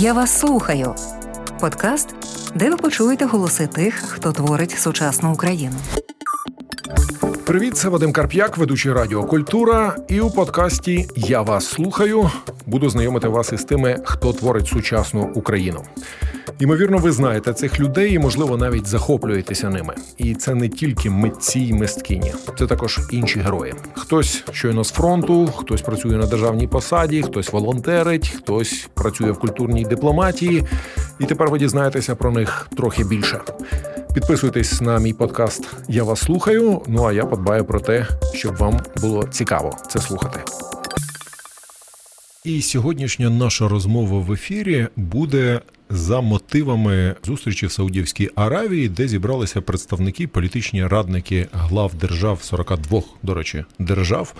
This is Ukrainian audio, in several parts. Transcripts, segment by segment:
Я вас слухаю. Подкаст, де ви почуєте голоси тих, хто творить сучасну Україну. Привіт, це Вадим Карп'як, ведучий Радіо Культура. І у подкасті Я вас слухаю. Буду знайомити вас із тими, хто творить сучасну Україну. Ймовірно, ви знаєте цих людей і, можливо, навіть захоплюєтеся ними. І це не тільки митці й мисткині, це також інші герої. Хтось щойно з фронту, хтось працює на державній посаді, хтось волонтерить, хтось працює в культурній дипломатії. І тепер ви дізнаєтеся про них трохи більше. Підписуйтесь на мій подкаст. Я вас слухаю. Ну а я подбаю про те, щоб вам було цікаво це слухати. І сьогоднішня наша розмова в ефірі буде за мотивами зустрічі в Саудівській Аравії, де зібралися представники, політичні радники глав держав 42, до речі, держав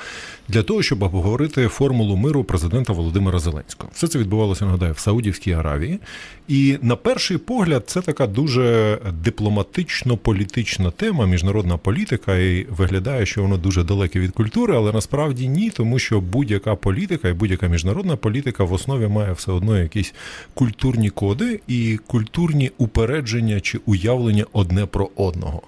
для того, щоб обговорити формулу миру президента Володимира Зеленського. Все це відбувалося нагадаю в Саудівській Аравії, і на перший погляд це така дуже дипломатично-політична тема, міжнародна політика, і виглядає, що воно дуже далеке від культури, але насправді ні, тому що будь-яка політика і будь-яка міжнародна політика в основі має все одно якісь культурні коди і культурні упередження чи уявлення одне про одного.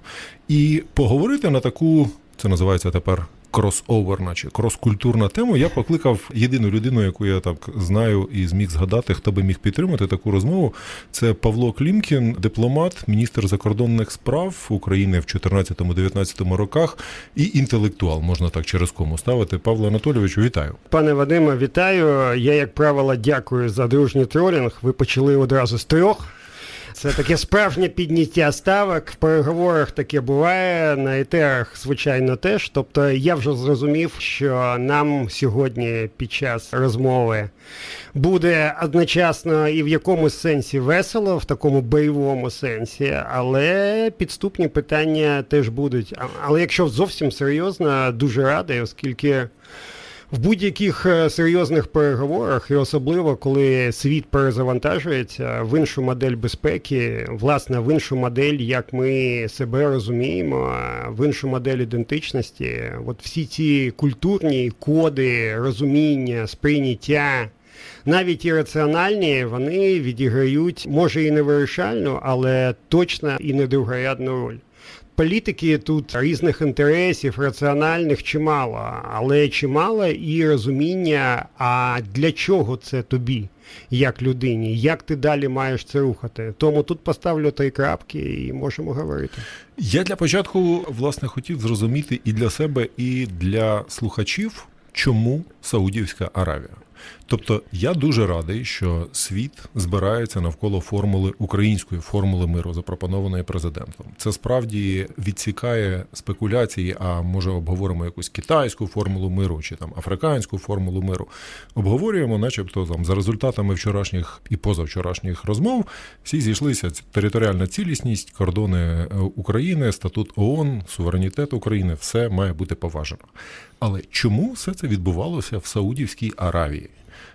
І поговорити на таку, це називається тепер кросовер, наче крос-культурна тема. Я покликав єдину людину, яку я так знаю і зміг згадати, хто би міг підтримати таку розмову. Це Павло Клімкін, дипломат, міністр закордонних справ України в 14-19 роках і інтелектуал, можна так через кому ставити. Павло Анатолійовичу, вітаю, пане Вадиме, вітаю. Я, як правило, дякую за дружній тролінг. Ви почали одразу з трьох. Це таке справжнє підняття ставок. В переговорах таке буває, на етерах, звичайно, теж. Тобто я вже зрозумів, що нам сьогодні під час розмови буде одночасно і в якомусь сенсі весело, в такому бойовому сенсі, але підступні питання теж будуть. Але якщо зовсім серйозно, дуже радий, оскільки. В будь-яких е, серйозних переговорах, і особливо коли світ перезавантажується в іншу модель безпеки, власне, в іншу модель, як ми себе розуміємо, в іншу модель ідентичності, от всі ці культурні коди, розуміння, сприйняття. Навіть і раціональні вони відіграють, може і не вирішальну, але точно і не другорядну роль політики тут різних інтересів, раціональних чимало, але чимало і розуміння, а для чого це тобі, як людині, як ти далі маєш це рухати. Тому тут поставлю три крапки і можемо говорити. Я для початку власне хотів зрозуміти і для себе, і для слухачів, чому Саудівська Аравія. Тобто я дуже радий, що світ збирається навколо формули української формули миру, запропонованої президентом. Це справді відсікає спекуляції. А може обговоримо якусь китайську формулу миру чи там африканську формулу миру. Обговорюємо, начебто, там за результатами вчорашніх і позавчорашніх розмов всі зійшлися територіальна цілісність, кордони е, України, статут ООН, суверенітет України все має бути поважено. Але чому все це відбувалося в Саудівській Аравії?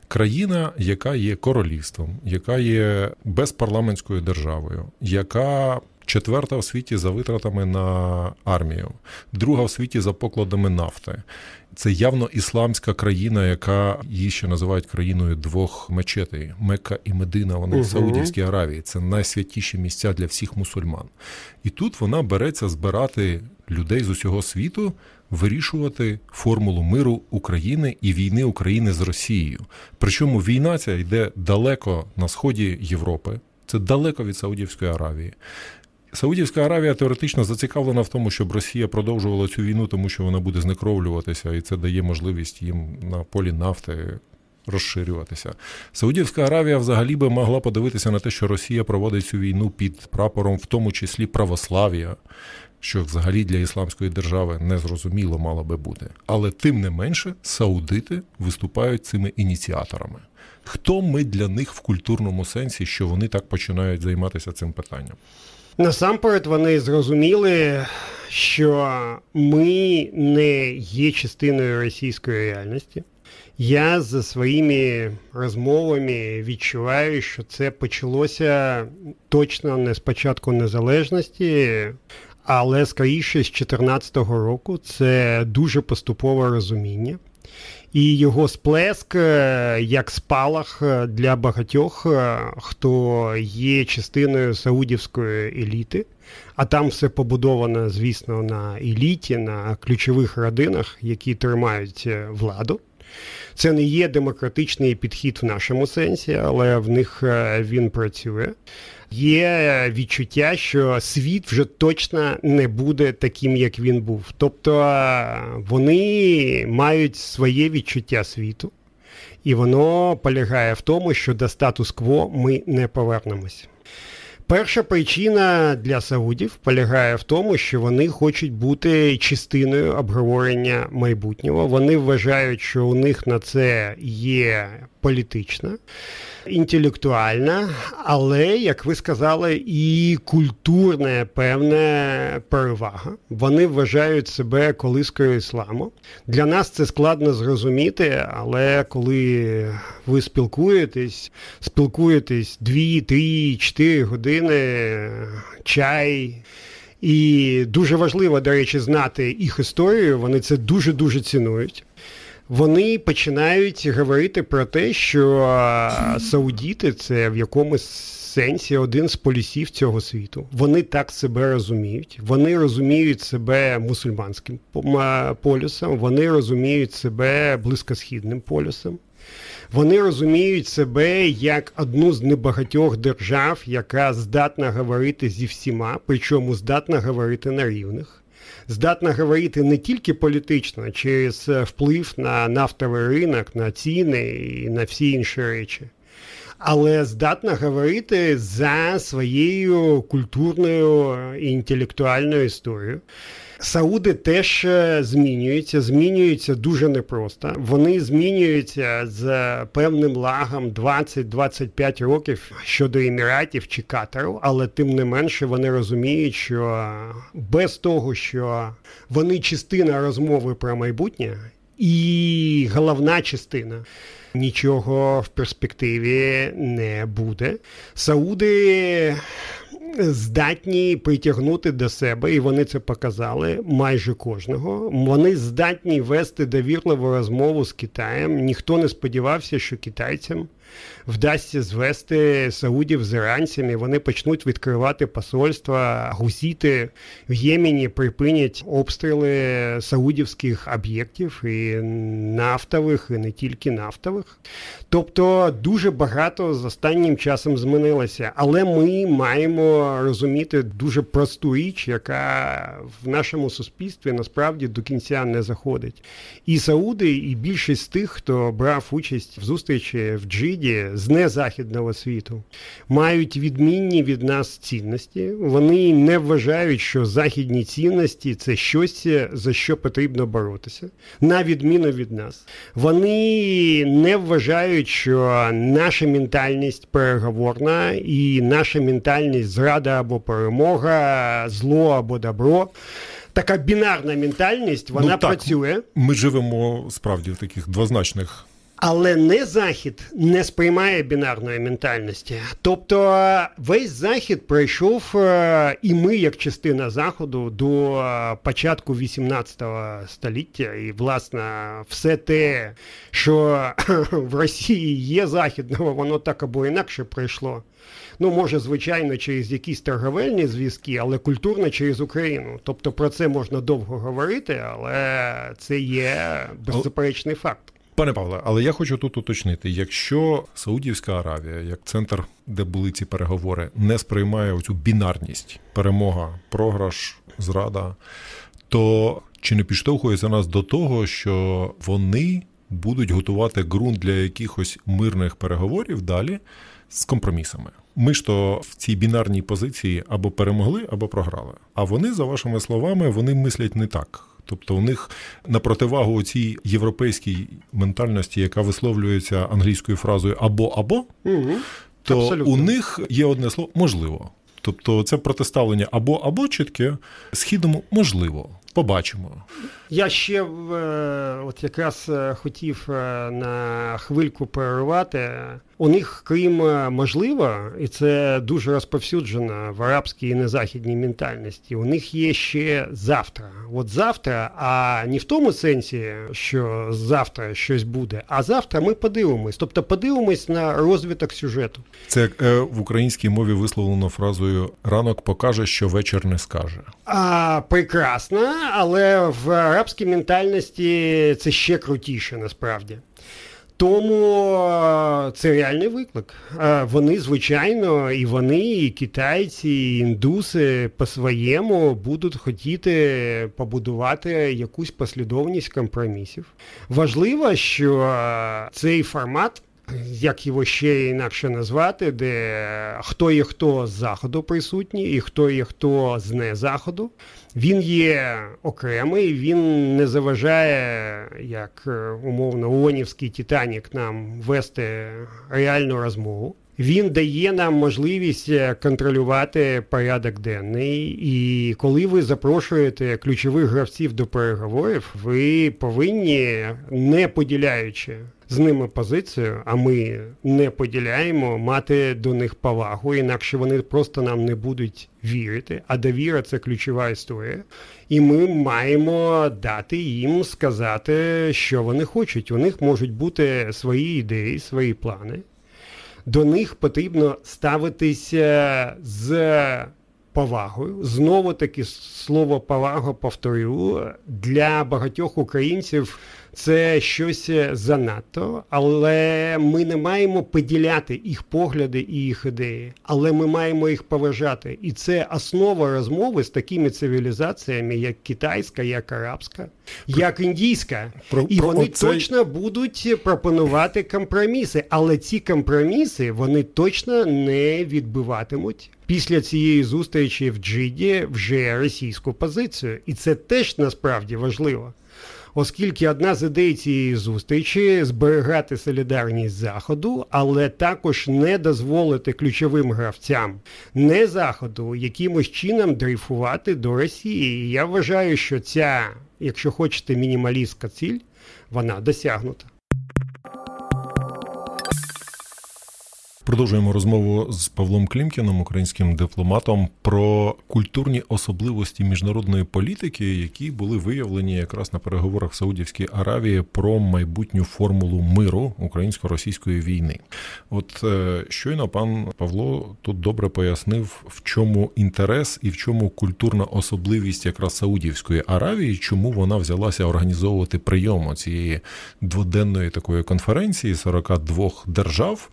Країна, яка є королівством, яка є безпарламентською державою, яка четверта в світі за витратами на армію, друга в світі за покладами нафти. Це явно ісламська країна, яка її ще називають країною двох мечетей. Мекка і Медина. Вони угу. в Саудівській Аравії. Це найсвятіші місця для всіх мусульман. І тут вона береться збирати людей з усього світу вирішувати формулу миру України і війни України з Росією. Причому війна ця йде далеко на сході Європи, це далеко від Саудівської Аравії. Саудівська Аравія теоретично зацікавлена в тому, щоб Росія продовжувала цю війну, тому що вона буде знекровлюватися, і це дає можливість їм на полі нафти розширюватися. Саудівська Аравія взагалі би могла подивитися на те, що Росія проводить цю війну під прапором, в тому числі православ'я що взагалі для ісламської держави незрозуміло мало би бути. Але тим не менше саудити виступають цими ініціаторами. Хто ми для них в культурному сенсі, що вони так починають займатися цим питанням? Насамперед вони зрозуміли, що ми не є частиною російської реальності. Я за своїми розмовами відчуваю, що це почалося точно не з початку незалежності, але скоріше з 2014 року це дуже поступове розуміння. І його сплеск е, як спалах е, для багатьох, е, хто є частиною саудівської еліти. А там все побудовано, звісно, на еліті, на ключових родинах, які тримають владу. Це не є демократичний підхід в нашому сенсі, але в них він працює є відчуття, що світ вже точно не буде таким, як він був. Тобто вони мають своє відчуття світу, і воно полягає в тому, що до статус-кво ми не повернемось. Перша причина для Саудів полягає в тому, що вони хочуть бути частиною обговорення майбутнього. Вони вважають, що у них на це є політична інтелектуальна, але, як ви сказали, і культурна певна перевага. Вони вважають себе колискою ісламу. Для нас це складно зрозуміти, але коли ви спілкуєтесь, спілкуєтесь 2, 3, 4 години, чай. І дуже важливо, до речі, знати їх історію. Вони це дуже дуже цінують вони починають говорити про те, що саудіти це в якомусь сенсі один з полюсів цього світу. Вони так себе розуміють. Вони розуміють себе мусульманським полюсом, вони розуміють себе близькосхідним полюсом. Вони розуміють себе як одну з небагатьох держав, яка здатна говорити зі всіма, причому здатна говорити на рівних здатна говорити не тільки політично, через вплив на нафтовий ринок, на ціни і на всі інші речі. Але здатна говорити за своєю культурною і інтелектуальною історією. Сауди теж е, змінюються, змінюються дуже непросто. Вони змінюються з певним лагом 20-25 років щодо Еміратів чи Катару, але тим не менше вони розуміють, що без того, що вони частина розмови про майбутнє, і головна частина. Нічого в перспективі не буде. Сауди здатні притягнути до себе, і вони це показали майже кожного. Вони здатні вести довірливу розмову з Китаєм. Ніхто не сподівався, що китайцям вдасться звести Саудів з іранцями, вони почнуть відкривати посольства, гусіти в Ємені припинять обстріли саудівських об'єктів і нафтових, і не тільки нафтових. Тобто дуже багато з останнім часом змінилося. Але ми маємо розуміти дуже просту річ, яка в нашому суспільстві насправді до кінця не заходить. І Сауди, і більшість тих, хто брав участь в зустрічі в Джиді сусіді з незахідного світу мають відмінні від нас цінності. Вони не вважають, що західні цінності це щось, за що потрібно боротися, на відміну від нас. Вони не вважають, що наша ментальність переговорна і наша ментальність зрада або перемога, зло або добро. Така бінарна ментальність, вона ну, так, працює. Ми живемо справді в таких двозначних але не захід не сприймає бінарної ментальності. Тобто весь захід пройшов, е, і ми, як частина заходу, до е, початку 18 століття, і власне все те, що в Росії є західного, воно так або інакше пройшло. Ну, може, звичайно, через якісь торговельні зв'язки, але культурно через Україну. Тобто про це можна довго говорити, але це є беззаперечний факт. Пане Павле, але я хочу тут уточнити: якщо Саудівська Аравія, як центр, де були ці переговори, не сприймає оцю бінарність, перемога, програш, зрада, то чи не підштовхується нас до того, що вони будуть готувати ґрунт для якихось мирних переговорів далі з компромісами? Ми ж то в цій бінарній позиції або перемогли, або програли. А вони, за вашими словами, вони мислять не так. Тобто у них на противагу цій європейській ментальності, яка висловлюється англійською фразою або або, угу. то Абсолютно. у них є одне слово можливо. Тобто це протиставлення або або чітке східному можливо. Побачимо. Я ще е, от якраз е, хотів е, на хвильку перервати. У них, крім можливо, і це дуже розповсюджено в арабській і незахідній ментальності. У них є ще завтра. От завтра, а не в тому сенсі, що завтра щось буде, а завтра ми подивимось. Тобто подивимось на розвиток сюжету. Це е, в українській мові висловлено фразою ранок покаже, що вечір не скаже. А, Прекрасно, але в арабській ментальності це ще крутіше насправді. Тому це реальний виклик. Вони, звичайно, і вони, і китайці, і індуси по-своєму будуть хотіти побудувати якусь послідовність компромісів. Важливо, що цей формат як його ще інакше назвати, де хто є хто з заходу присутній, і хто є хто з не заходу. Він є окремий, він не заважає, як е, умовно Онівський Титанік нам вести реальну розмову. Він дає нам можливість е, контролювати порядок денний, і коли ви запрошуєте ключових гравців до переговорів, ви повинні, не поділяючи з ними позицію, а ми не поділяємо, мати до них повагу, інакше вони просто нам не будуть вірити. А довіра це ключова історія. І ми маємо дати їм сказати, що вони хочуть. У них можуть бути свої ідеї, свої плани. До них потрібно ставитися з повагою. Знову таки слово повага повторю для багатьох українців це щось занадто, але ми не маємо поділяти їх погляди і їх ідеї, але ми маємо їх поважати. І це основа розмови з такими цивілізаціями, як китайська, як арабська, як індійська. Про, і про вони оцей... точно будуть пропонувати компроміси, але ці компроміси вони точно не відбиватимуть. Після цієї зустрічі в Джиді вже російську позицію, і це теж насправді важливо оскільки одна з ідей цієї зустрічі зберігати солідарність заходу, але також не дозволити ключовим гравцям не заходу якимось чином дрейфувати до Росії. Я вважаю, що ця, якщо хочете, мінімалістська ціль, вона досягнута. Продовжуємо розмову з Павлом Клімкіном, українським дипломатом, про культурні особливості міжнародної політики, які були виявлені якраз на переговорах в Саудівській Аравії про майбутню формулу миру українсько-російської війни. От е, щойно пан Павло тут добре пояснив, в чому інтерес і в чому культурна особливість якраз Саудівської Аравії, чому вона взялася організовувати прийом цієї дводенної такої конференції 42 держав.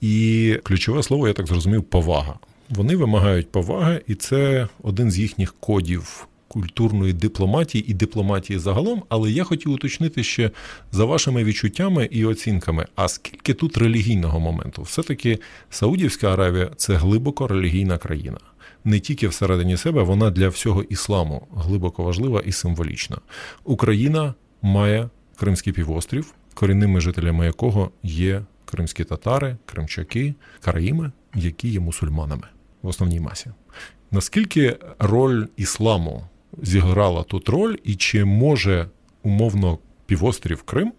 І ключове слово, я так зрозумів, повага. Вони вимагають поваги, і це один з їхніх кодів культурної дипломатії і дипломатії загалом. Але я хотів уточнити ще за вашими відчуттями і оцінками. А скільки тут релігійного моменту? Все-таки Саудівська Аравія це глибоко релігійна країна. Не тільки всередині себе, вона для всього ісламу глибоко важлива і символічна. Україна має Кримський півострів, корінними жителями якого є кримські татари, кримчаки, караїми, які є мусульманами в основній масі. Наскільки роль ісламу зіграла тут роль, і чи може умовно півострів Крим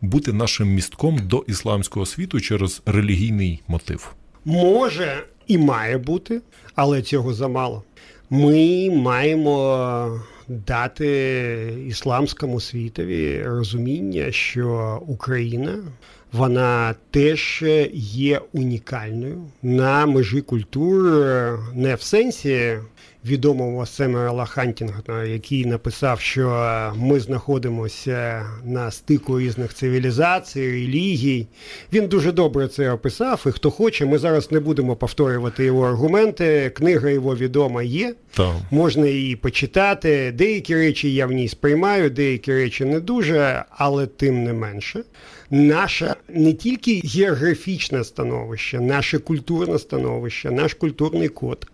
бути нашим містком до ісламського світу через релігійний мотив? Може і має бути, але цього замало. Ми маємо дати ісламському світові розуміння, що Україна вона теж є унікальною. На межі культур, не в сенсі відомого Семерала Хантінгтона, який написав, що ми знаходимося на стику різних цивілізацій, релігій. Він дуже добре це описав. І хто хоче, ми зараз не будемо повторювати його аргументи. Книга його відома є. Так. Можна її почитати. Деякі речі я в ній сприймаю, деякі речі не дуже, але тим не менше наше не тільки географічне становище, наше культурне становище, наш культурний код,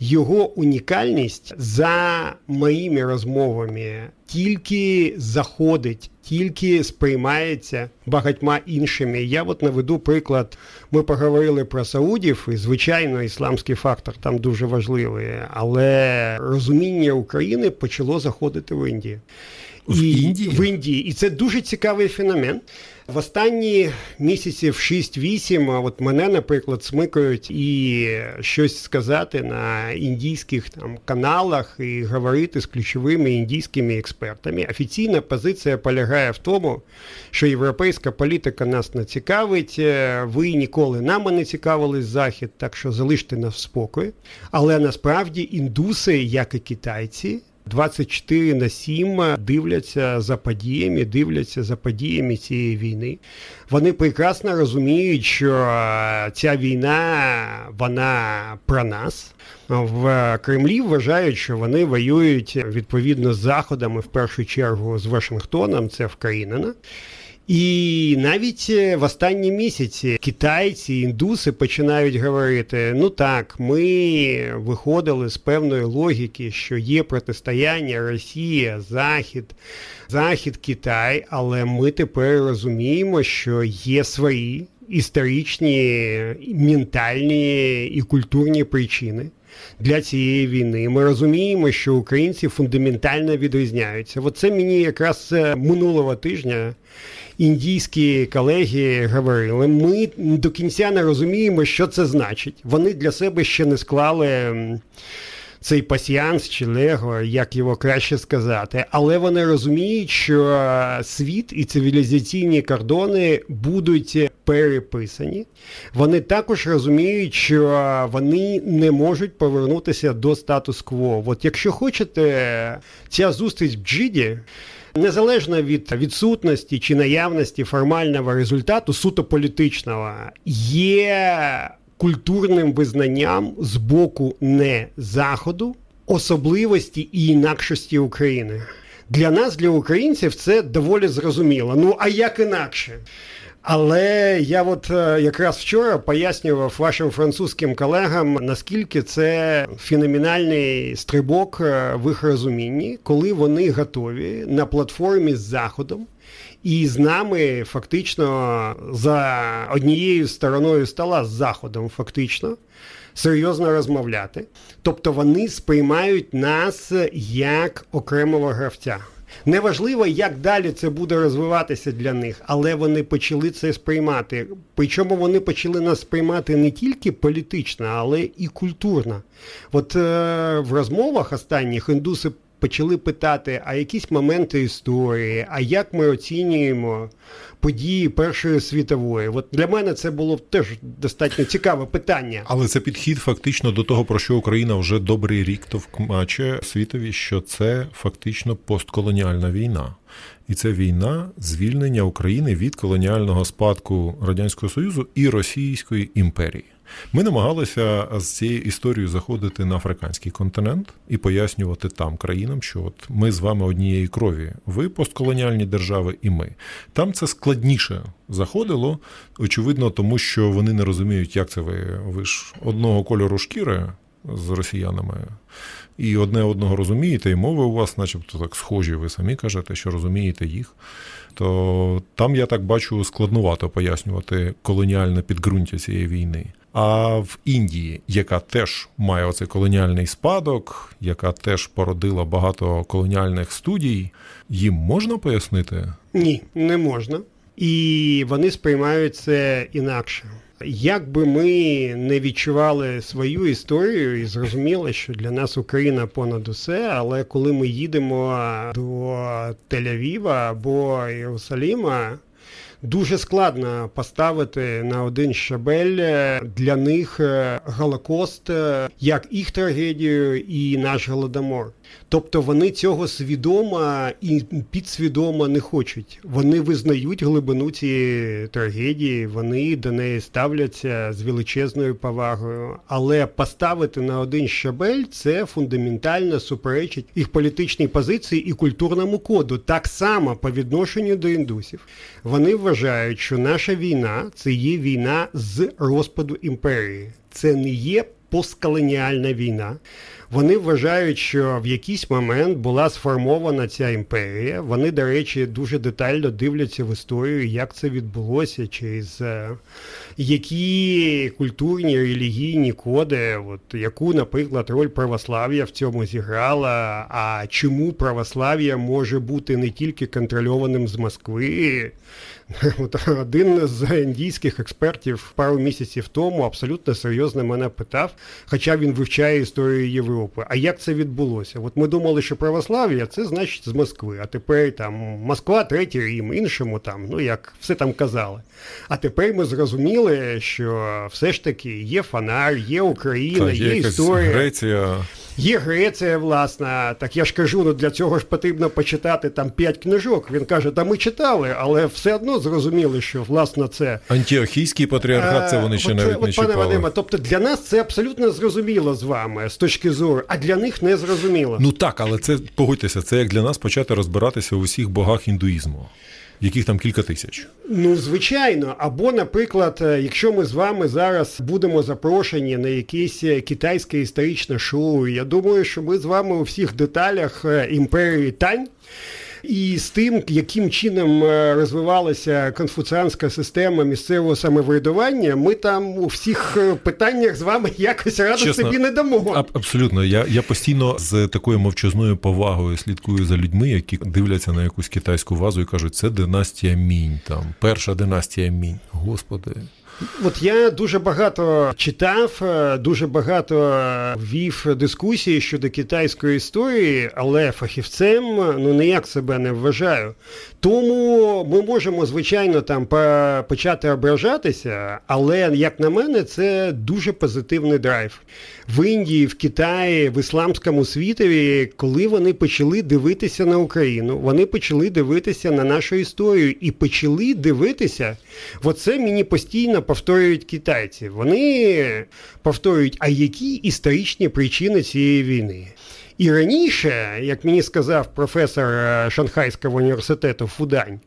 Його унікальність за моїми розмовами тільки заходить, тільки сприймається багатьма іншими. Я от наведу приклад. Ми поговорили про Саудів, і звичайно, ісламський фактор там дуже важливий, але розуміння України почало заходити в Індію. В і, Індії? В Індії. І це дуже цікавий феномен. В останні місяців 6-8 от мене, наприклад, смикають і щось сказати на індійських там каналах і говорити з ключовими індійськими експертами. Офіційна позиція полягає в тому, що європейська політика нас не цікавить. е, Ви ніколи нами не цікавились захід, так що залиште нас в спокої. Але насправді індуси, як і китайці. 24 на 7 дивляться за подіями, дивляться за подіями цієї війни. Вони прекрасно розуміють, що е, ця війна вона про нас. В Кремлі вважають, що вони воюють відповідно з заходами в першу чергу з Вашингтоном, це вкраїнено. І навіть е, в останні місяці китайці, індуси починають говорити: ну так, ми виходили з певної логіки, що є протистояння Росія, Захід, Захід, Китай, але ми тепер розуміємо, що є свої історичні, ментальні і культурні причини. Для цієї війни ми розуміємо, що українці фундаментально відрізняються. Оце мені якраз е, минулого тижня індійські колеги говорили. Ми до кінця не розуміємо, що це значить. Вони для себе ще не склали. Цей пасіанс чи лего, як його краще сказати, але вони розуміють, що світ і цивілізаційні кордони будуть переписані. Вони також розуміють, що вони не можуть повернутися до статус-кво. От якщо хочете, ця зустріч в Джиді. Незалежно від відсутності чи наявності формального результату суто політичного, є культурним визнанням з боку не Заходу особливості і інакшості України. Для нас, для українців, це доволі зрозуміло. Ну а як інакше? Але я от е, якраз вчора пояснював вашим французьким колегам, наскільки це феноменальний стрибок е, в їх розумінні, коли вони готові на платформі з Заходом і з нами фактично за однією стороною стола з Заходом, фактично. Серйозно розмовляти, тобто вони сприймають нас як окремого гравця. Неважливо, як далі це буде розвиватися для них, але вони почали це сприймати. Причому вони почали нас сприймати не тільки політично, але і культурно. От е, в розмовах останніх індуси почали питати, а якісь моменти історії, а як ми оцінюємо події Першої світової. От для мене це було теж достатньо цікаве питання. Але це підхід фактично до того, про що Україна вже добрий рік товкмаче світові, що це фактично постколоніальна війна. І це війна звільнення України від колоніального спадку Радянського Союзу і Російської імперії. Ми намагалися з цією історією заходити на африканський континент і пояснювати там країнам, що от ми з вами однієї крові, ви постколоніальні держави, і ми. Там це складніше заходило, очевидно, тому що вони не розуміють, як це ви. Ви ж одного кольору шкіри з росіянами. І одне одного розумієте, і мови у вас, начебто, так схожі, ви самі кажете, що розумієте їх. То там я так бачу складнувато пояснювати колоніальне підґрунтя цієї війни. А в Індії, яка теж має оцей колоніальний спадок, яка теж породила багато колоніальних студій, їм можна пояснити? Ні, не можна. І вони сприймають це інакше. Як би ми не відчували свою історію і зрозуміли, що для нас Україна понад усе, але коли ми їдемо до Тель-Авіва або Єрусаліма, дуже складно поставити на один щабель для них Голокост як їх трагедію і наш голодомор. Тобто вони цього свідомо і підсвідомо не хочуть. Вони визнають глибину цієї трагедії, вони до неї ставляться з величезною повагою. Але поставити на один щабель це фундаментально суперечить їх політичній позиції і культурному коду. Так само по відношенню до індусів. Вони вважають, що наша війна це є війна з розпаду імперії. Це не є постколоніальна війна. Вони вважають, що в якийсь момент була сформована ця імперія. Вони, до речі, дуже детально дивляться в історію, як це відбулося, через е, які культурні релігійні коди, от яку, наприклад, роль православ'я в цьому зіграла. А чому православ'я може бути не тільки контрольованим з Москви? От Один з індійських експертів пару місяців тому абсолютно серйозно мене питав, хоча він вивчає історію Європи. А як це відбулося? От ми думали, що православ'я це значить з Москви, а тепер там Москва, третій Рим, іншому там, ну як все там казали. А тепер ми зрозуміли, що все ж таки є фонар, є Україна, Та, є, є історія. Греція. Є Греція, власна. Так я ж кажу, ну для цього ж потрібно почитати там п'ять книжок. Він каже, та ми читали, але все одно зрозуміли, що власне це Антіохійський патріархат, це вони ще навіть от, не чіпали. Пане Вадиме, тобто для нас це абсолютно зрозуміло з вами з точки зору, а для них не зрозуміло. Ну так, але це погодьтеся, це як для нас почати розбиратися у всіх богах індуїзму, яких там кілька тисяч. Ну, звичайно. Або, наприклад, е, якщо ми з вами зараз будемо запрошені на якесь е, китайське історичне шоу, я думаю, що ми з вами у всіх деталях е, імперії Тань. І з тим, яким чином розвивалася конфуціанська система місцевого самоврядування, ми там у всіх питаннях з вами якось ради Чесно, собі не дамо. А, абсолютно, я я постійно з такою мовчазною повагою слідкую за людьми, які дивляться на якусь китайську вазу і кажуть, це династія мінь, там перша династія мінь. Господи. От я дуже багато читав, дуже багато вів дискусії щодо китайської історії, але фахівцем ну ніяк себе не вважаю. Тому ми можемо, звичайно, там почати ображатися, але, як на мене, це дуже позитивний драйв. В Індії, в Китаї, в ісламському світові, коли вони почали дивитися на Україну, вони почали дивитися на нашу історію і почали дивитися. Оце мені постійно повторюють китайці. Вони повторюють, а які історичні причини цієї війни. І раніше, як мені сказав професор Шанхайського університету Фудань,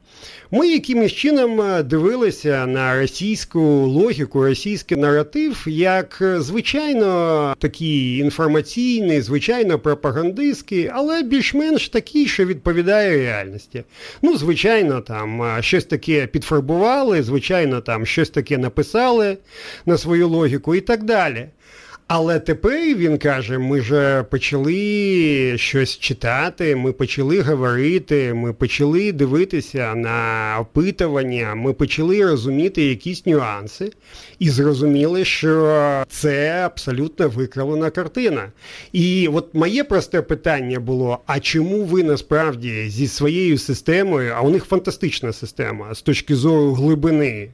ми якимось чином дивилися на російську логіку, російський наратив як звичайно такий інформаційний, звичайно пропагандистський, але більш-менш такий, що відповідає реальності. Ну, звичайно, там щось таке підфарбували, звичайно, там щось таке написали на свою логіку і так далі. Але тепер він каже: ми ж почали щось читати, ми почали говорити, ми почали дивитися на опитування, ми почали розуміти якісь нюанси і зрозуміли, що це абсолютно викривлена картина. І от моє просте питання було: а чому ви насправді зі своєю системою, а у них фантастична система з точки зору глибини,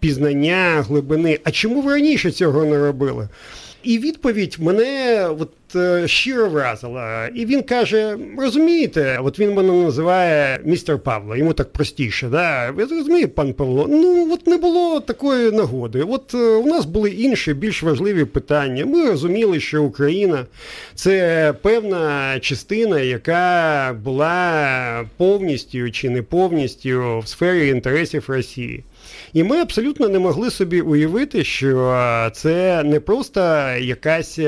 пізнання глибини, а чому ви раніше цього не робили? І відповідь мене от щиро вразила. І він каже: розумієте, от він мене називає містер Павло, йому так простіше. Да? Ви розумієте, пан Павло? Ну от не було такої нагоди. От у нас були інші, більш важливі питання. Ми розуміли, що Україна це певна частина, яка була повністю чи не повністю в сфері інтересів Росії. І ми абсолютно не могли собі уявити, що це не просто якась.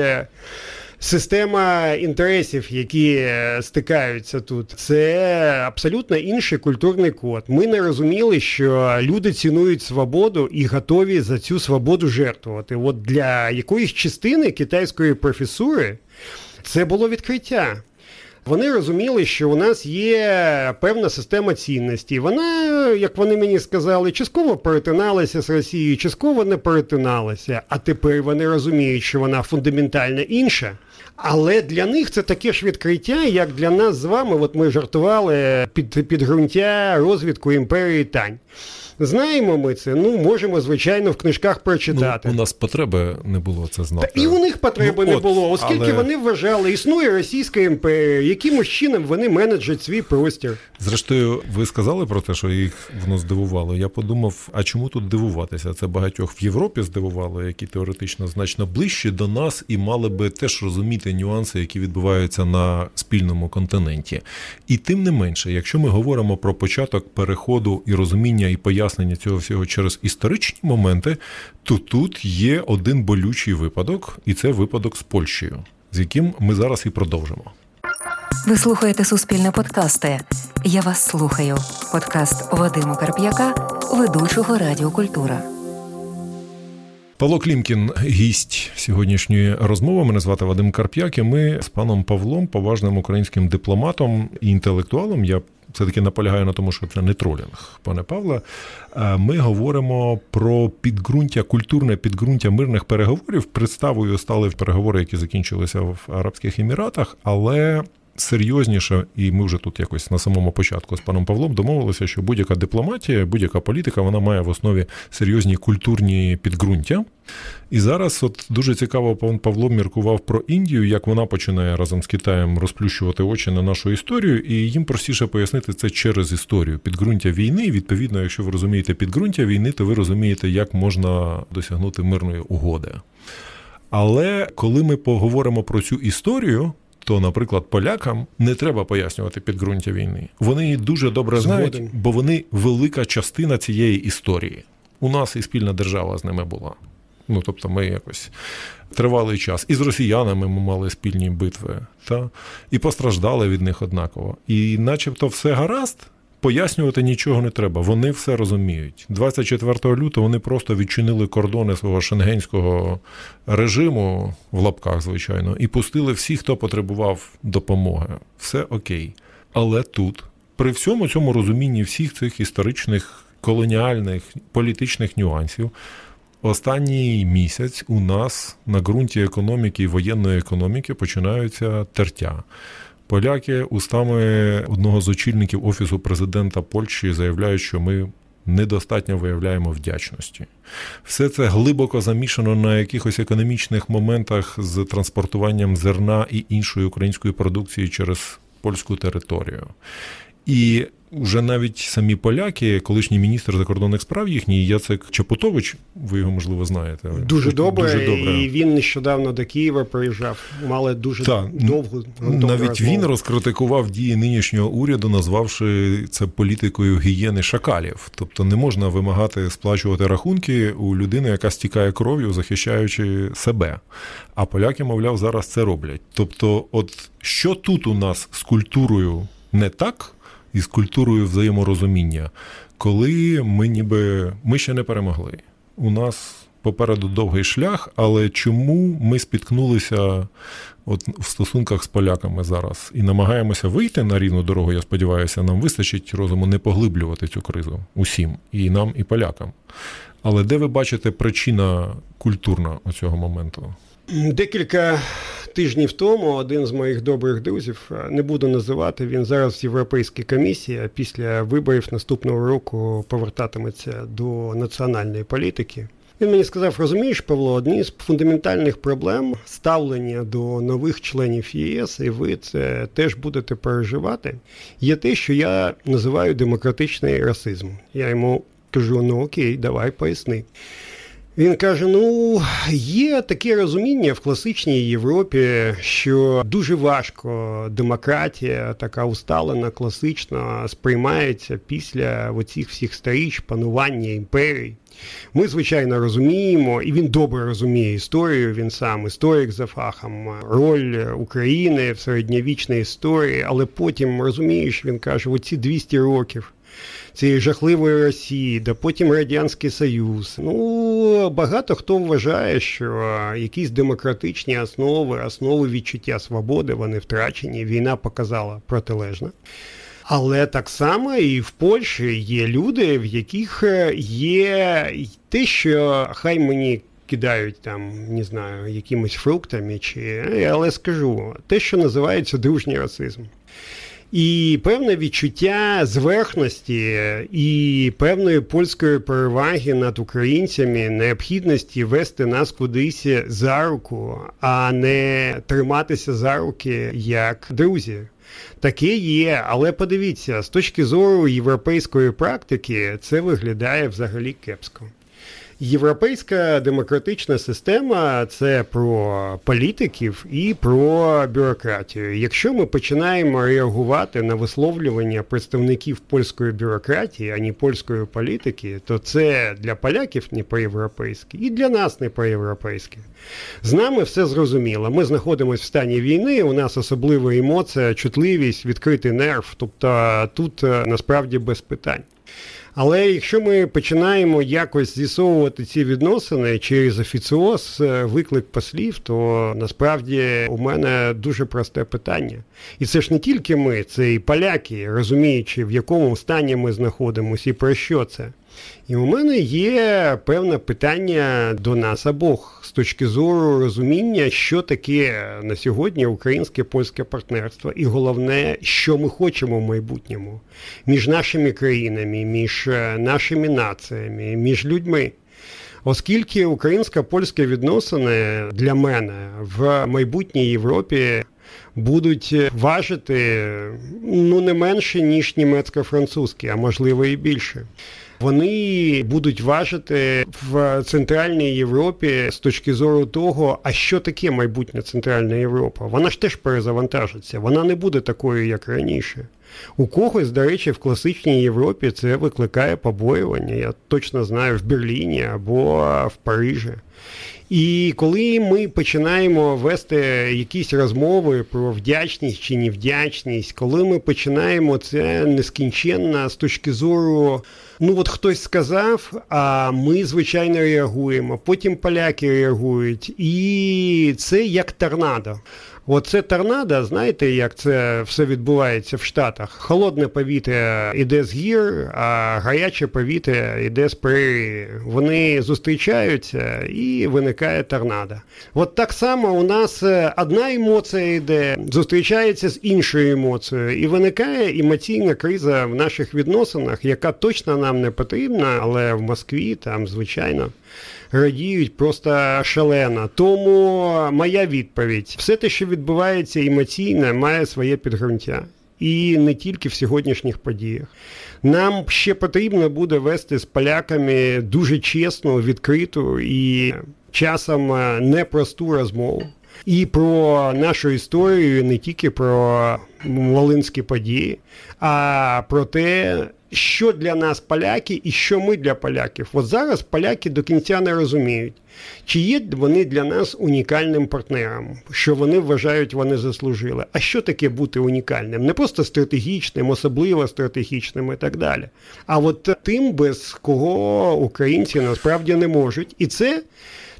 Система інтересів, які стикаються тут, це абсолютно інший культурний код. Ми не розуміли, що люди цінують свободу і готові за цю свободу жертвувати. От для якоїсь частини китайської професури це було відкриття. Вони розуміли, що у нас є певна система цінностей. Вона, як вони мені сказали, частково перетиналася з Росією, частково не перетиналася. А тепер вони розуміють, що вона фундаментально інша. Але для них це таке ж відкриття, як для нас з вами. От ми жартували під підґрунтя розвідку імперії Тань. Знаємо ми це, ну можемо, звичайно, в книжках прочитати. Ну, У нас потреби не було це знати. Та і у них потреби ну, не от, було, оскільки але... вони вважали, існує Російська імперія, якимось чином вони менеджать свій простір. Зрештою, ви сказали про те, що їх воно здивувало. Я подумав, а чому тут дивуватися? Це багатьох в Європі здивувало, які теоретично значно ближчі до нас і мали би теж розуміти нюанси, які відбуваються на спільному континенті. І тим не менше, якщо ми говоримо про початок переходу і розуміння і пояснення пояснення цього всього через історичні моменти, то тут є один болючий випадок, і це випадок з Польщею, з яким ми зараз і продовжимо. Ви слухаєте Суспільне подкасти. Я вас слухаю. Подкаст Вадима Карп'яка, ведучого Радіокультура. Павло Клімкін, гість сьогоднішньої розмови. Мене звати Вадим Карп'як. і Ми з паном Павлом, поважним українським дипломатом і інтелектуалом. Я все таки наполягаю на тому, що це не тролінг, пане Павле. Е, ми говоримо про підґрунтя, культурне підґрунтя мирних переговорів. Представою стали переговори, які закінчилися в Арабських Еміратах, але серйозніше, і ми вже тут якось на самому початку з паном Павлом домовилися, що будь-яка дипломатія, будь-яка політика, вона має в основі серйозні культурні підґрунтя. І зараз от дуже цікаво, пан Павло міркував про Індію, як вона починає разом з Китаєм розплющувати очі на нашу історію, і їм простіше пояснити це через історію підґрунтя війни. Відповідно, якщо ви розумієте підґрунтя війни, то ви розумієте, як можна досягнути мирної угоди. Але коли ми поговоримо про цю історію, то, наприклад, полякам не треба пояснювати підґрунтя війни. Вони її дуже добре знають, Згоден. бо вони велика частина цієї історії. У нас і спільна держава з ними була. Ну, тобто, ми якось тривалий час. І з росіянами ми мали спільні битви, та? і постраждали від них однаково. І начебто все гаразд, Пояснювати нічого не треба, вони все розуміють. 24 лютого вони просто відчинили кордони свого шенгенського режиму в лапках, звичайно, і пустили всіх, хто потребував допомоги. Все окей. Але тут, при всьому цьому розумінні всіх цих історичних, колоніальних, політичних нюансів, останній місяць у нас на ґрунті економіки і воєнної економіки починаються тертя. Поляки устами одного з очільників офісу президента Польщі заявляють, що ми недостатньо виявляємо вдячності. Все це глибоко замішано на якихось економічних моментах з транспортуванням зерна і іншої української продукції через польську територію. І вже навіть самі поляки, колишній міністр закордонних справ їхній Яцек Чапутович, ви його можливо знаєте. Дуже добре, дуже добре. і він нещодавно до Києва приїжджав. Мали дуже Та, довгу навіть розмову. він розкритикував дії нинішнього уряду, назвавши це політикою гієни шакалів. Тобто не можна вимагати сплачувати рахунки у людини, яка стікає кров'ю, захищаючи себе. А поляки, мовляв, зараз це роблять. Тобто, от що тут у нас з культурою не так? Із культурою взаєморозуміння, коли ми ніби ми ще не перемогли. У нас попереду довгий шлях, але чому ми спіткнулися от в стосунках з поляками зараз і намагаємося вийти на рівну дорогу? Я сподіваюся, нам вистачить розуму не поглиблювати цю кризу усім, і нам, і полякам. Але де ви бачите причина культурна цього моменту? Декілька тижнів тому один з моїх добрих друзів, не буду називати, він зараз в Європейській комісії, а після виборів наступного року повертатиметься до національної політики. Він мені сказав: розумієш, Павло, одні з фундаментальних проблем ставлення до нових членів ЄС, і ви це теж будете переживати, є те, що я називаю демократичний расизм. Я йому кажу: ну окей, давай поясни. Він каже: ну є таке розуміння в класичній Європі, що дуже важко демократія, така усталена, класична, сприймається після оцих всіх сторіч панування імперій. Ми, звичайно, розуміємо, і він добре розуміє історію. Він сам історик за фахом, роль України в середньовічній історії, але потім розумієш, він каже: оці 200 років цієї жахливої Росії, да потім Радянський Союз. Ну багато хто вважає, що якісь демократичні основи, основи відчуття свободи, вони втрачені. Війна показала протилежне. Але так само і в Польщі є люди, в яких є те, що хай мені кидають там, не знаю, якимись фруктами, чи але скажу те, що називається дружній расизм. І певне відчуття зверхності і певної польської переваги над українцями, необхідності вести нас кудись за руку, а не триматися за руки як друзі. Таке є, але подивіться, з точки зору європейської практики це виглядає взагалі кепсько. Європейська демократична система це про політиків і про бюрократію. Якщо ми починаємо реагувати на висловлювання представників польської бюрократії, а не польської політики, то це для поляків не по-європейськи і для нас не по-європейськи. З нами все зрозуміло. Ми знаходимося в стані війни. У нас особлива емоція, чутливість, відкритий нерв. Тобто тут е, насправді без питань. Але якщо ми починаємо якось з'ясовувати ці відносини через офіціоз, е, виклик послів, то насправді у мене дуже просте питання. І це ж не тільки ми, це і поляки, розуміючи, в якому стані ми знаходимося і про що це. І у мене є певне питання до нас обох з точки зору розуміння, що таке на сьогодні українське польське партнерство, і головне, що ми хочемо в майбутньому між нашими країнами, між е, нашими націями, між людьми. Оскільки українсько польське відносини для мене в майбутній Європі будуть важити ну не менше ніж німецько-французькі, а можливо і більше вони будуть важити в Центральній Європі з точки зору того, а що таке майбутня Центральна Європа. Вона ж теж перезавантажиться, вона не буде такою, як раніше. У когось, до речі, в класичній Європі це викликає побоювання. Я точно знаю в Берліні або в Парижі. І коли ми починаємо вести якісь розмови про вдячність чи невдячність, коли ми починаємо це нескінченно з точки зору, ну от хтось сказав, а ми звичайно реагуємо. Потім поляки реагують, і це як торнадо. Оце торнадо, знаєте, як це все відбувається в Штатах. Холодне повітря йде з гір, а гаряче повітря йде з прерії. Вони зустрічаються і виникає торнадо. От так само у нас е, одна емоція йде, зустрічається з іншою емоцією, і виникає емоційна криза в наших відносинах, яка точно нам не потрібна, але в Москві там, звичайно радіють просто шалено. Тому моя відповідь: все те, що відбувається емоційно, має своє підґрунтя. І не тільки в сьогоднішніх подіях. Нам ще потрібно буде вести з поляками дуже чесну, відкриту і часом непросту розмову. І про нашу історію, не тільки про волинські події, а про те, що для нас поляки і що ми для поляків. От зараз поляки до кінця не розуміють, чи є вони для нас унікальним партнером, що вони вважають, вони заслужили. А що таке бути унікальним? Не просто стратегічним, особливо стратегічним і так далі. А от тим, без кого українці насправді не можуть. І це.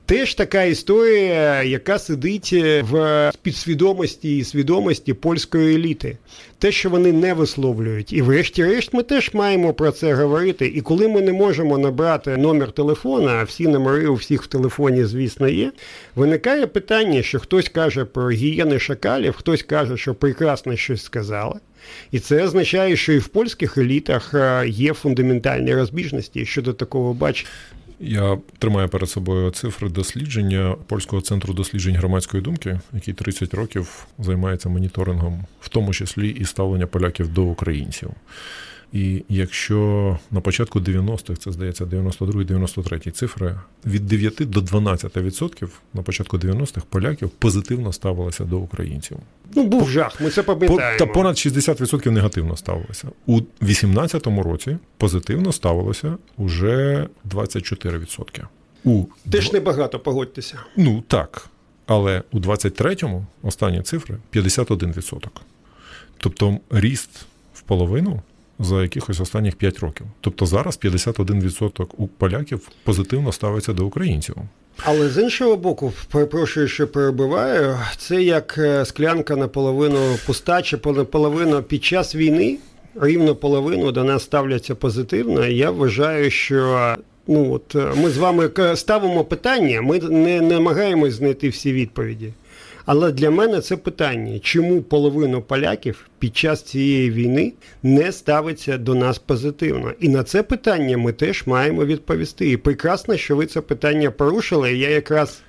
Теж така історія, яка сидить в підсвідомості і свідомості польської еліти те, що вони не висловлюють. І врешті-решт ми теж маємо про це говорити. І коли ми не можемо набрати номер телефона, а всі номери у всіх в телефоні, звісно, є, виникає питання, що хтось каже про гієни шакалів, хтось каже, що прекрасно щось сказали. І це означає, що і в польських елітах е, є фундаментальні розбіжності щодо такого бачення. Я тримаю перед собою цифри дослідження польського центру досліджень громадської думки, який 30 років займається моніторингом, в тому числі і ставлення поляків до українців. І якщо на початку 90-х, це здається 92-93 цифри, від 9 до 12% на початку 90-х поляків позитивно ставилися до українців. Ну, був жах, ми це пам'ятаємо. Та понад 60% негативно ставилося. У 18-му році позитивно ставилося уже 24%. У Теж небагато, погодьтеся. Ну так. Але у 23-му останні цифри 51%. Тобто ріст в половину за якихось останніх 5 років. Тобто зараз 51% у поляків позитивно ставиться до українців. Але з іншого боку, перепрошую, що перебиваю, це як е, склянка наполовину пуста чи наполовину під час війни. Рівно половину до нас ставляться позитивно. Я вважаю, що ну от е, ми з вами ставимо питання, ми не намагаємось знайти всі відповіді. Але для мене це питання, чому половина поляків під час цієї війни не ставиться до нас позитивно? І на це питання ми теж маємо відповісти. І прекрасно, що ви це питання порушили. Я якраз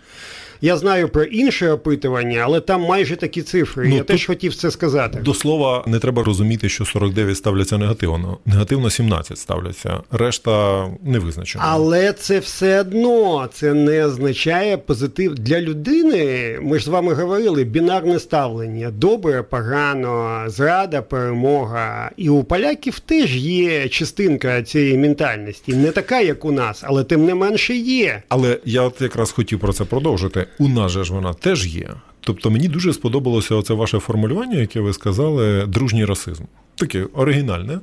Я знаю про інше опитування, але там майже такі цифри. Ну, Я теж хотів це сказати. До слова, не треба розуміти, що 49 ставляться негативно. Негативно 17 ставляться, решта не визначена. Але це все одно це не означає позитив для людини. Ми ж з вами говорили бінарне ставлення: добре, погано, зрада, перемога. І у поляків теж є частинка цієї ментальності, не така, як у нас, але тим не менше є. Але я от якраз хотів про це продовжити. У нас же ж вона теж є. Тобто мені дуже сподобалося оце ваше формулювання, яке ви сказали, дружній расизм. Таке оригінальне.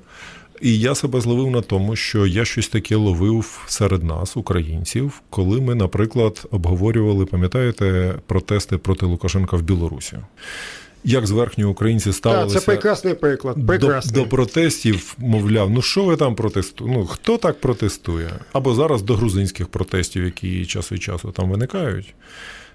І я себе зловив на тому, що я щось таке ловив серед нас, українців, коли ми, наприклад, обговорювали, пам'ятаєте, протести проти Лукашенка в Білорусі. Як зверхні українці ставилися Так, це прекрасний приклад. Прекрасний. До, до протестів, мовляв, ну що ви там протестуєте? Ну хто так протестує? Або зараз до грузинських протестів, які час від часу там виникають.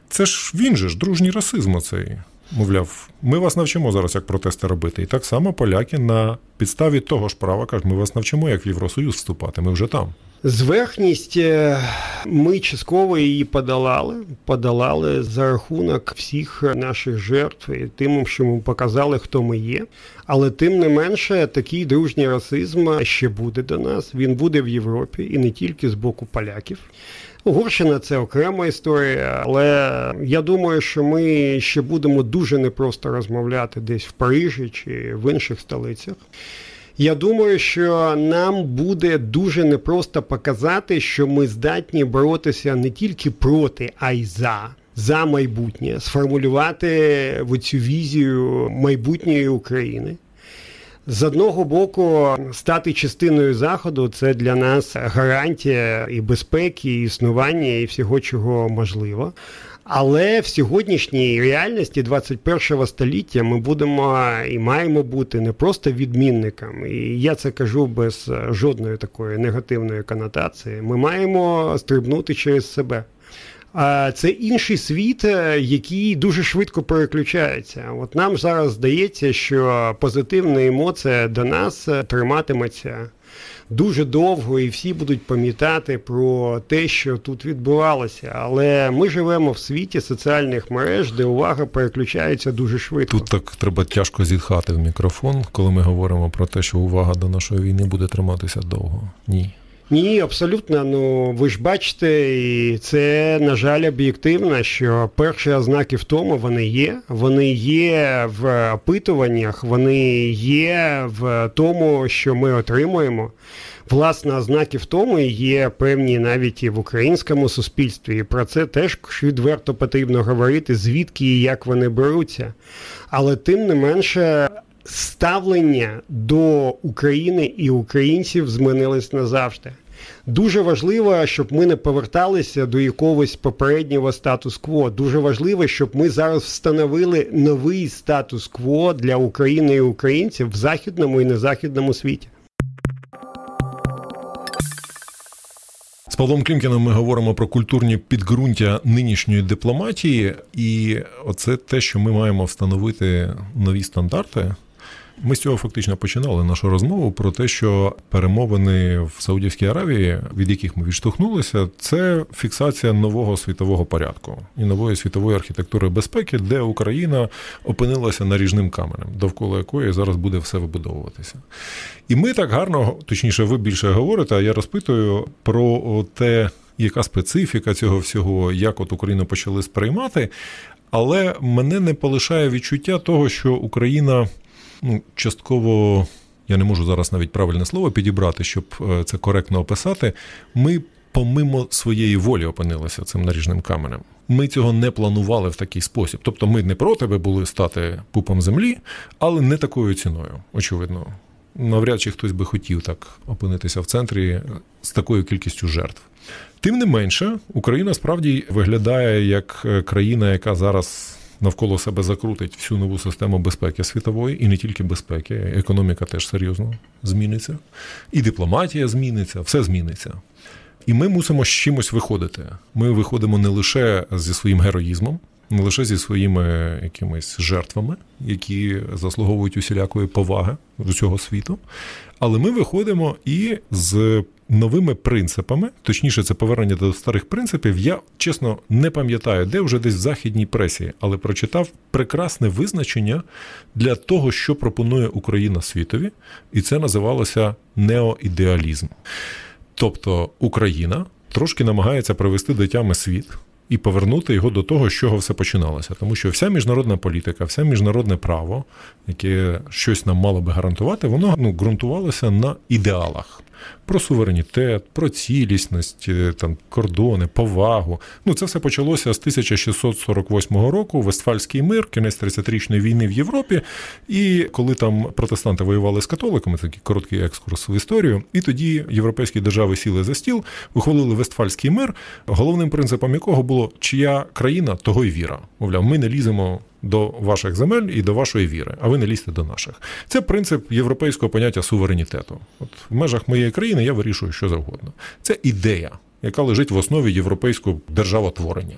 Це ж він же ж дружній расизм оцей. Мовляв, ми вас навчимо зараз, як протести робити. І так само поляки на підставі того ж права кажуть, ми вас навчимо, як в Євросоюз вступати. Ми вже там. Зверхність е, ми частково її подолали, подолали за рахунок всіх наших жертв і тим, що ми показали, хто ми є. Але тим не менше, такий дружній расизм ще буде до нас. Він буде в Європі і не тільки з боку поляків. Угорщина це окрема історія, але я думаю, що ми ще будемо дуже непросто розмовляти десь в Парижі чи в інших столицях. Я думаю, що нам буде дуже непросто показати, що ми здатні боротися не тільки проти, а й за. За майбутнє, сформулювати цю візію майбутньої України. З одного боку, стати частиною заходу це для нас гарантія і безпеки, і існування, і всього, чого можливо. Але в сьогоднішній реальності 21 століття ми будемо і маємо бути не просто відмінниками, і я це кажу без жодної такої негативної конотації. Ми маємо стрибнути через себе. А це інший світ, який дуже швидко переключається. От нам зараз здається, що позитивна емоція до нас триматиметься дуже довго, і всі будуть пам'ятати про те, що тут відбувалося. Але ми живемо в світі соціальних мереж, де увага переключається дуже швидко. Тут так треба тяжко зітхати в мікрофон, коли ми говоримо про те, що увага до нашої війни буде триматися довго. Ні. Ні, абсолютно. Ну ви ж бачите, і це на жаль об'єктивно, що перші ознаки в тому вони є. Вони є в опитуваннях, вони є в тому, що ми отримуємо. Власне, ознаки в тому є певні навіть і в українському суспільстві. І про це теж відверто потрібно говорити, звідки і як вони беруться. Але тим не менше. Ставлення до України і українців змінилось назавжди. Дуже важливо, щоб ми не поверталися до якогось попереднього статус-кво. Дуже важливо, щоб ми зараз встановили новий статус-кво для України і українців в західному і незахідному світі. З Павлом Клімкіном ми говоримо про культурні підґрунтя нинішньої дипломатії, і оце те, що ми маємо встановити нові стандарти. Ми з цього фактично починали нашу розмову про те, що перемовини в Саудівській Аравії, від яких ми відштовхнулися, це фіксація нового світового порядку і нової світової архітектури безпеки, де Україна опинилася наріжним каменем, довкола якої зараз буде все вибудовуватися. І ми так гарно, точніше, ви більше говорите, а я розпитую про те. Яка специфіка цього всього, як от Україну почали сприймати, але мене не полишає відчуття того, що Україна ну, частково. Я не можу зараз навіть правильне слово підібрати, щоб е, це коректно описати. Ми помимо своєї волі опинилися цим наріжним каменем. Ми цього не планували в такий спосіб. Тобто, ми не проти би були стати пупом землі, але не такою ціною, очевидно. Навряд чи хтось би хотів так опинитися в центрі з такою кількістю жертв. Тим не менше, Україна справді виглядає як е, країна, яка зараз навколо себе закрутить всю нову систему безпеки світової, і не тільки безпеки, економіка теж серйозно зміниться, і дипломатія зміниться, все зміниться. І ми мусимо з чимось виходити. Ми виходимо не лише зі своїм героїзмом, не лише зі своїми якимись жертвами, які заслуговують усілякої поваги з усього світу, але ми виходимо і з новими принципами, точніше, це повернення до старих принципів. Я чесно не пам'ятаю, де вже десь в західній пресі, але прочитав прекрасне визначення для того, що пропонує Україна світові, і це називалося неоідеалізм. Тобто Україна трошки намагається привести до тями світ і повернути його до того, з чого все починалося. Тому що вся міжнародна політика, все міжнародне право, яке щось нам мало би гарантувати, воно ну, ґрунтувалося на ідеалах про суверенітет, про цілісність, е, там кордони, повагу. Ну це все почалося з 1648 року. Вестфальський мир, кінець 30-річної війни в Європі. І коли там протестанти воювали з католиками, такий короткий екскурс в історію. І тоді європейські держави сіли за стіл, ухвалили Вестфальський мир, головним принципом якого було чия країна, того й віра. Мовляв, ми не ліземо до ваших земель і до вашої віри, а ви не лізьте до наших. Це принцип європейського поняття суверенітету. От в межах моєї країни я вирішую, що завгодно. Це ідея, яка лежить в основі європейського державотворення.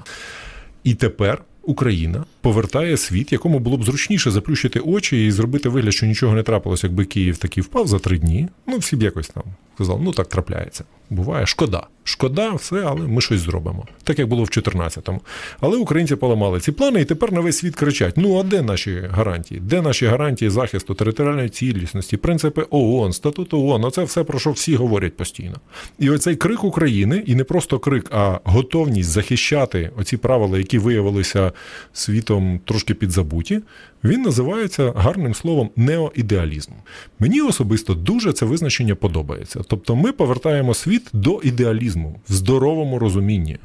І тепер Україна повертає світ, якому було б зручніше заплющити очі і зробити вигляд, що нічого не трапилось, якби Київ таки впав за три дні. Ну всі б якось там сказали, ну так трапляється. Буває, шкода. Шкода, все, але ми щось зробимо. Так як було в 14-му. Але українці поламали ці плани, і тепер на весь світ кричать: ну а де наші гарантії? Де наші гарантії захисту територіальної цілісності, принципи ООН, статут ООН? Оце все про що всі говорять постійно. І оцей крик України, і не просто крик, а готовність захищати оці правила, які виявилися світом трошки підзабуті, він називається гарним словом неоідеалізм. Мені особисто дуже це визначення подобається. Тобто ми повертаємо світ до ідеалізму в здоровому розумінні.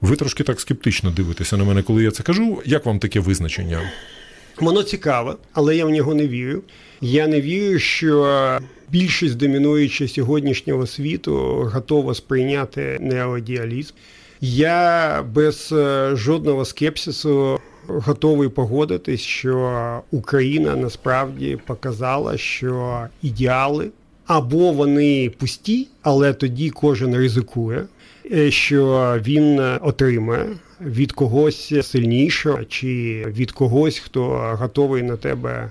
Ви трошки так скептично дивитеся на мене, коли я це кажу. Як вам таке визначення? Воно цікаве, але я в нього не вірю. Я не вірю, що більшість домінуюча сьогоднішнього світу готова сприйняти неоідеалізм. Я без е, жодного скепсису готовий погодитись, що Україна насправді показала, що ідеали або вони пусті, але тоді кожен ризикує, е, що він отримає від когось сильнішого, чи від когось, хто готовий на тебе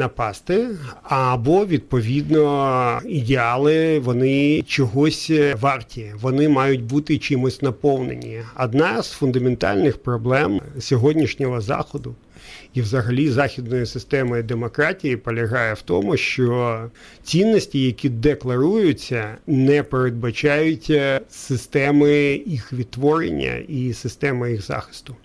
напасти, або відповідно ідеали вони чогось варті, вони мають бути чимось наповнені. Одна з фундаментальних проблем сьогоднішнього заходу. І, взагалі, західної системи демократії полягає в тому, що цінності, які декларуються, не передбачають системи їх відтворення і системи їх захисту.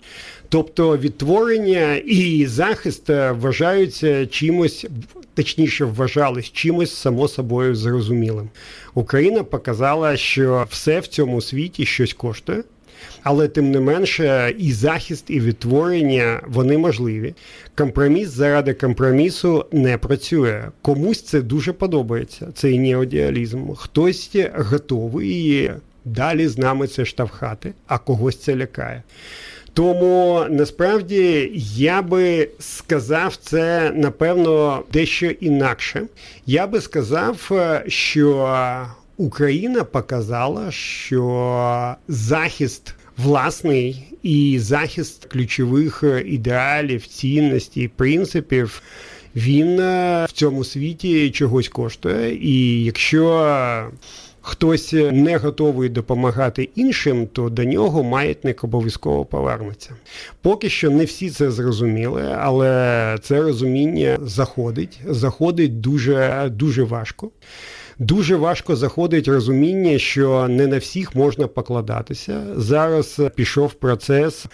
Тобто відтворення і захист вважаються чимось, точніше вважались чимось само собою зрозумілим. Україна показала, що все в цьому світі щось коштує. Але тим не менше, і захист, і відтворення вони можливі. Компроміс заради компромісу не працює. Комусь це дуже подобається. Цей неодіалізм. Хтось готовий далі з нами це штовхати, а когось це лякає. Тому насправді я би сказав це напевно дещо інакше. Я би сказав, що Україна показала, що захист власний і захист ключових ідеалів, цінностей, принципів. Він в цьому світі чогось коштує, і якщо хтось не готовий допомагати іншим, то до нього маятник обов'язково повернеться. Поки що не всі це зрозуміли, але це розуміння заходить, заходить дуже, дуже важко. Дуже важко заходить розуміння, що не на всіх можна покладатися. Зараз пішов процес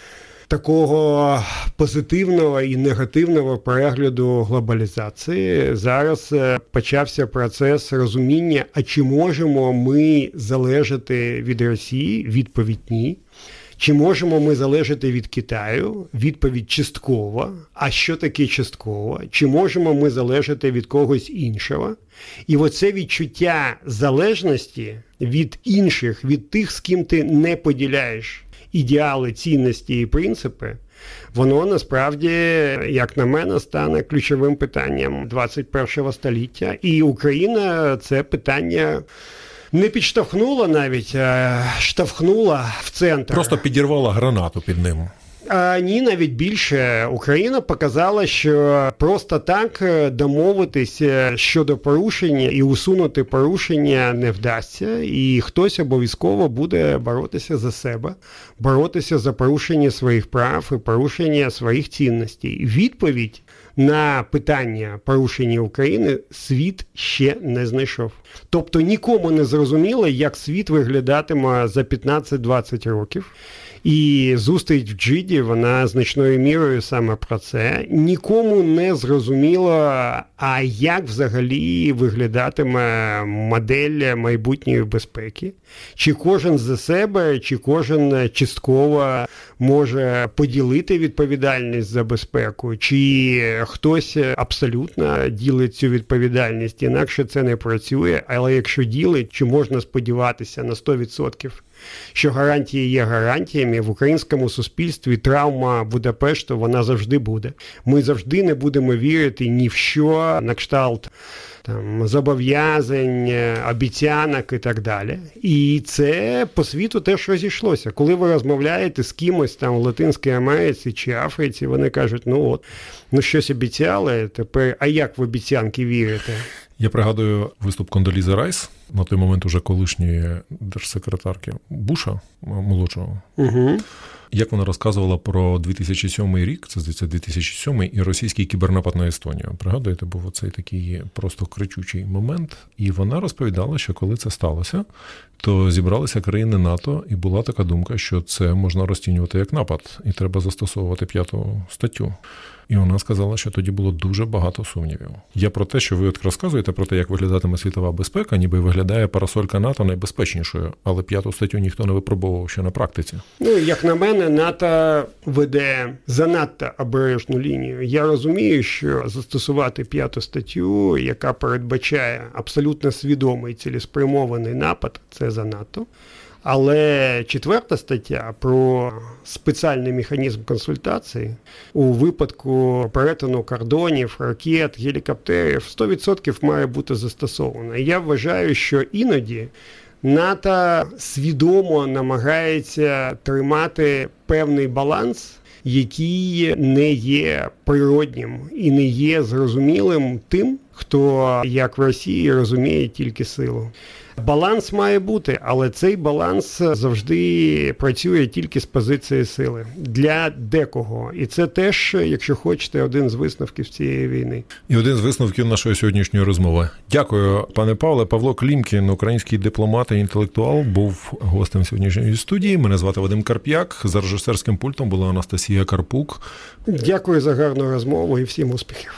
такого позитивного і негативного перегляду глобалізації. Зараз е, почався процес розуміння, а чи можемо ми залежати від Росії? Відповідь ні. Чи можемо ми залежати від Китаю? Відповідь часткова. А що таке частково? Чи можемо ми залежати від когось іншого? І оце відчуття залежності від інших, від тих, з ким ти не поділяєш ідеали, цінності і принципи, воно насправді, як на мене, стане ключовим питанням 21 століття. І Україна це питання. Не підштовхнула навіть, а штовхнула в центр. Просто підірвала гранату під ним. А ні, навіть більше Україна показала, що просто так е, домовитися щодо порушення і усунути порушення не вдасться, і хтось обов'язково буде боротися за себе, боротися за порушення своїх прав і порушення своїх цінностей. Відповідь на питання порушення України світ ще не знайшов. Тобто нікому не зрозуміло, як світ виглядатиме за 15-20 років. І зустріч в Джиді вона значною мірою саме про це. Нікому не зрозуміло, а як взагалі виглядатиме модель майбутньої безпеки. Чи кожен за себе, чи кожен частково може поділити відповідальність за безпеку, чи хтось абсолютно ділить цю відповідальність, інакше це не працює. Але якщо ділить, чи можна сподіватися на 100%? Що гарантії є гарантіями в українському суспільстві травма Будапешту вона завжди буде. Ми завжди не будемо вірити ні в що на кшталт. Там зобов'язань, обіцянок і так далі. І це по світу теж розійшлося. Коли ви розмовляєте з кимось там в Латинській Америці чи Африці, вони кажуть, ну от, ну щось обіцяли, тепер, а як в обіцянки вірите? Я пригадую виступ Кондолізи Райс на той момент уже колишньої держсекретарки Буша молодшого. Угу. Як вона розказувала про 2007 рік, це здається 2007 і російський кібернапад на Естонію. Пригадуєте, був оцей такий просто кричучий момент. І вона розповідала, що коли це сталося, то зібралися країни НАТО, і була така думка, що це можна розцінювати як напад, і треба застосовувати п'яту статтю. І вона сказала, що тоді було дуже багато сумнівів. Я про те, що ви от розказуєте про те, як виглядатиме світова безпека, ніби виглядає парасолька НАТО найбезпечнішою, але п'яту статтю ніхто не випробовував ще на практиці. Ну як на мене, НАТО веде занадто обережну лінію. Я розумію, що застосувати п'яту статтю, яка передбачає абсолютно свідомий цілеспрямований напад, це занадто. Але четверта стаття про спеціальний механізм консультації у випадку перетину кордонів, ракет, гелікоптерів 100% має бути застосована. Я вважаю, що іноді НАТО свідомо намагається тримати певний баланс. Який не є природнім і не є зрозумілим тим, хто як в Росії розуміє тільки силу. Баланс має бути, але цей баланс завжди працює тільки з позиції сили для декого. І це теж, якщо хочете, один з висновків цієї війни. І один з висновків нашої сьогоднішньої розмови. Дякую, пане Павле. Павло Клімкін, український дипломат і інтелектуал, був гостем сьогоднішньої студії. Мене звати Вадим Карп'як. За режисерським пультом була Анастасія Карпук. Дякую за гарну розмову і всім успіхів.